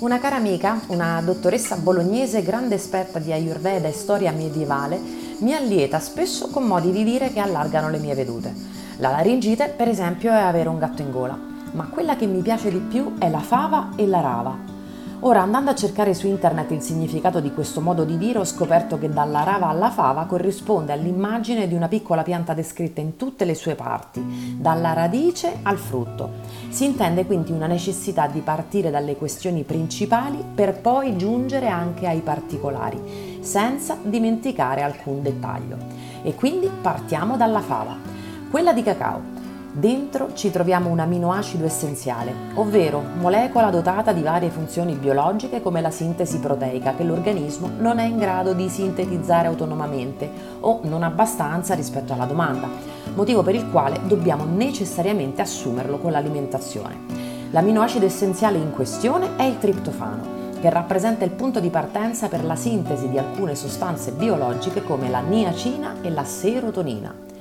Una cara amica, una dottoressa bolognese grande esperta di Ayurveda e storia medievale, mi allieta spesso con modi di dire che allargano le mie vedute. La laringite, per esempio, è avere un gatto in gola, ma quella che mi piace di più è la fava e la rava, Ora, andando a cercare su internet il significato di questo modo di dire, ho scoperto che dalla rava alla fava corrisponde all'immagine di una piccola pianta descritta in tutte le sue parti, dalla radice al frutto. Si intende quindi una necessità di partire dalle questioni principali per poi giungere anche ai particolari, senza dimenticare alcun dettaglio. E quindi partiamo dalla fava, quella di cacao Dentro ci troviamo un aminoacido essenziale, ovvero molecola dotata di varie funzioni biologiche come la sintesi proteica che l'organismo non è in grado di sintetizzare autonomamente o non abbastanza rispetto alla domanda, motivo per il quale dobbiamo necessariamente assumerlo con l'alimentazione. L'aminoacido essenziale in questione è il triptofano, che rappresenta il punto di partenza per la sintesi di alcune sostanze biologiche come la niacina e la serotonina.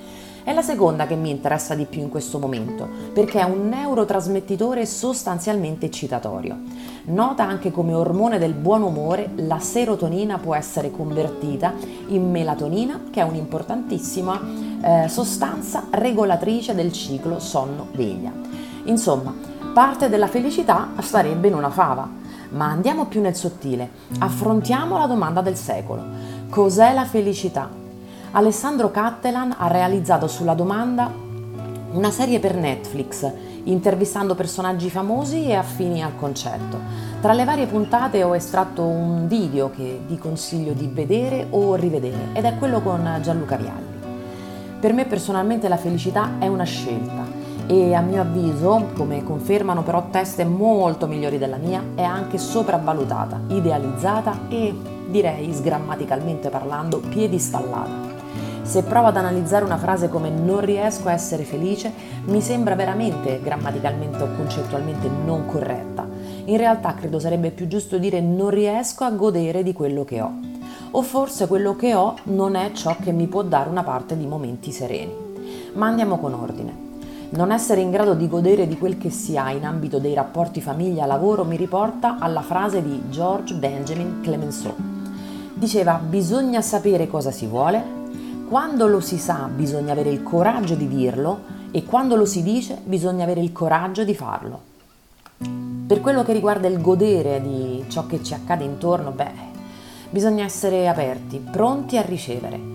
È la seconda che mi interessa di più in questo momento, perché è un neurotrasmettitore sostanzialmente eccitatorio. Nota anche come ormone del buon umore, la serotonina può essere convertita in melatonina, che è un'importantissima eh, sostanza regolatrice del ciclo sonno-veglia. Insomma, parte della felicità starebbe in una fava. Ma andiamo più nel sottile, affrontiamo la domanda del secolo. Cos'è la felicità? Alessandro Cattelan ha realizzato sulla domanda una serie per Netflix, intervistando personaggi famosi e affini al concetto. Tra le varie puntate ho estratto un video che vi consiglio di vedere o rivedere ed è quello con Gianluca Vialli. Per me personalmente la felicità è una scelta e a mio avviso, come confermano però teste molto migliori della mia, è anche sopravvalutata, idealizzata e direi sgrammaticalmente parlando piedistallata. Se provo ad analizzare una frase come non riesco a essere felice, mi sembra veramente grammaticalmente o concettualmente non corretta. In realtà credo sarebbe più giusto dire non riesco a godere di quello che ho. O forse quello che ho non è ciò che mi può dare una parte di momenti sereni. Ma andiamo con ordine. Non essere in grado di godere di quel che si ha in ambito dei rapporti famiglia-lavoro mi riporta alla frase di George Benjamin Clemenceau. Diceva bisogna sapere cosa si vuole, quando lo si sa bisogna avere il coraggio di dirlo e quando lo si dice bisogna avere il coraggio di farlo. Per quello che riguarda il godere di ciò che ci accade intorno, beh, bisogna essere aperti, pronti a ricevere.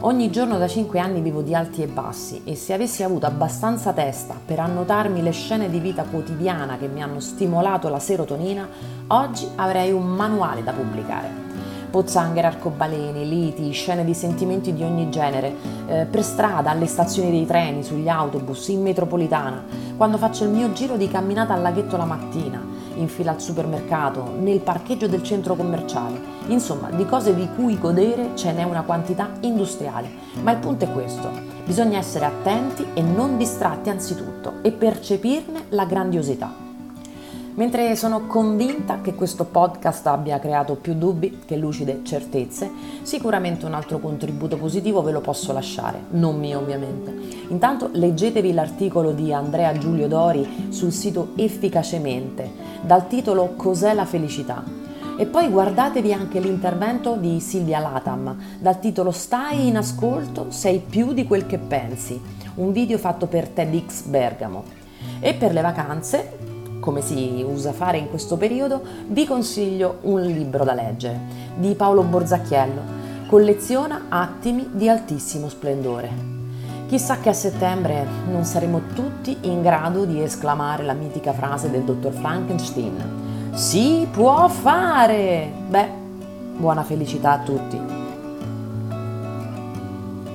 Ogni giorno da 5 anni vivo di alti e bassi e se avessi avuto abbastanza testa per annotarmi le scene di vita quotidiana che mi hanno stimolato la serotonina, oggi avrei un manuale da pubblicare pozzanghere, arcobaleni, liti, scene di sentimenti di ogni genere, eh, per strada, alle stazioni dei treni, sugli autobus, in metropolitana, quando faccio il mio giro di camminata al laghetto la mattina, in fila al supermercato, nel parcheggio del centro commerciale. Insomma, di cose di cui godere ce n'è una quantità industriale. Ma il punto è questo, bisogna essere attenti e non distratti anzitutto e percepirne la grandiosità. Mentre sono convinta che questo podcast abbia creato più dubbi che lucide certezze, sicuramente un altro contributo positivo ve lo posso lasciare, non mio ovviamente. Intanto leggetevi l'articolo di Andrea Giulio Dori sul sito Efficacemente, dal titolo Cos'è la felicità? E poi guardatevi anche l'intervento di Silvia Latam dal titolo Stai in ascolto, sei più di quel che pensi, un video fatto per TEDx Bergamo. E per le vacanze come si usa fare in questo periodo, vi consiglio un libro da leggere di Paolo Borzacchiello, Colleziona attimi di altissimo splendore. Chissà che a settembre non saremo tutti in grado di esclamare la mitica frase del dottor Frankenstein. Si può fare! Beh, buona felicità a tutti!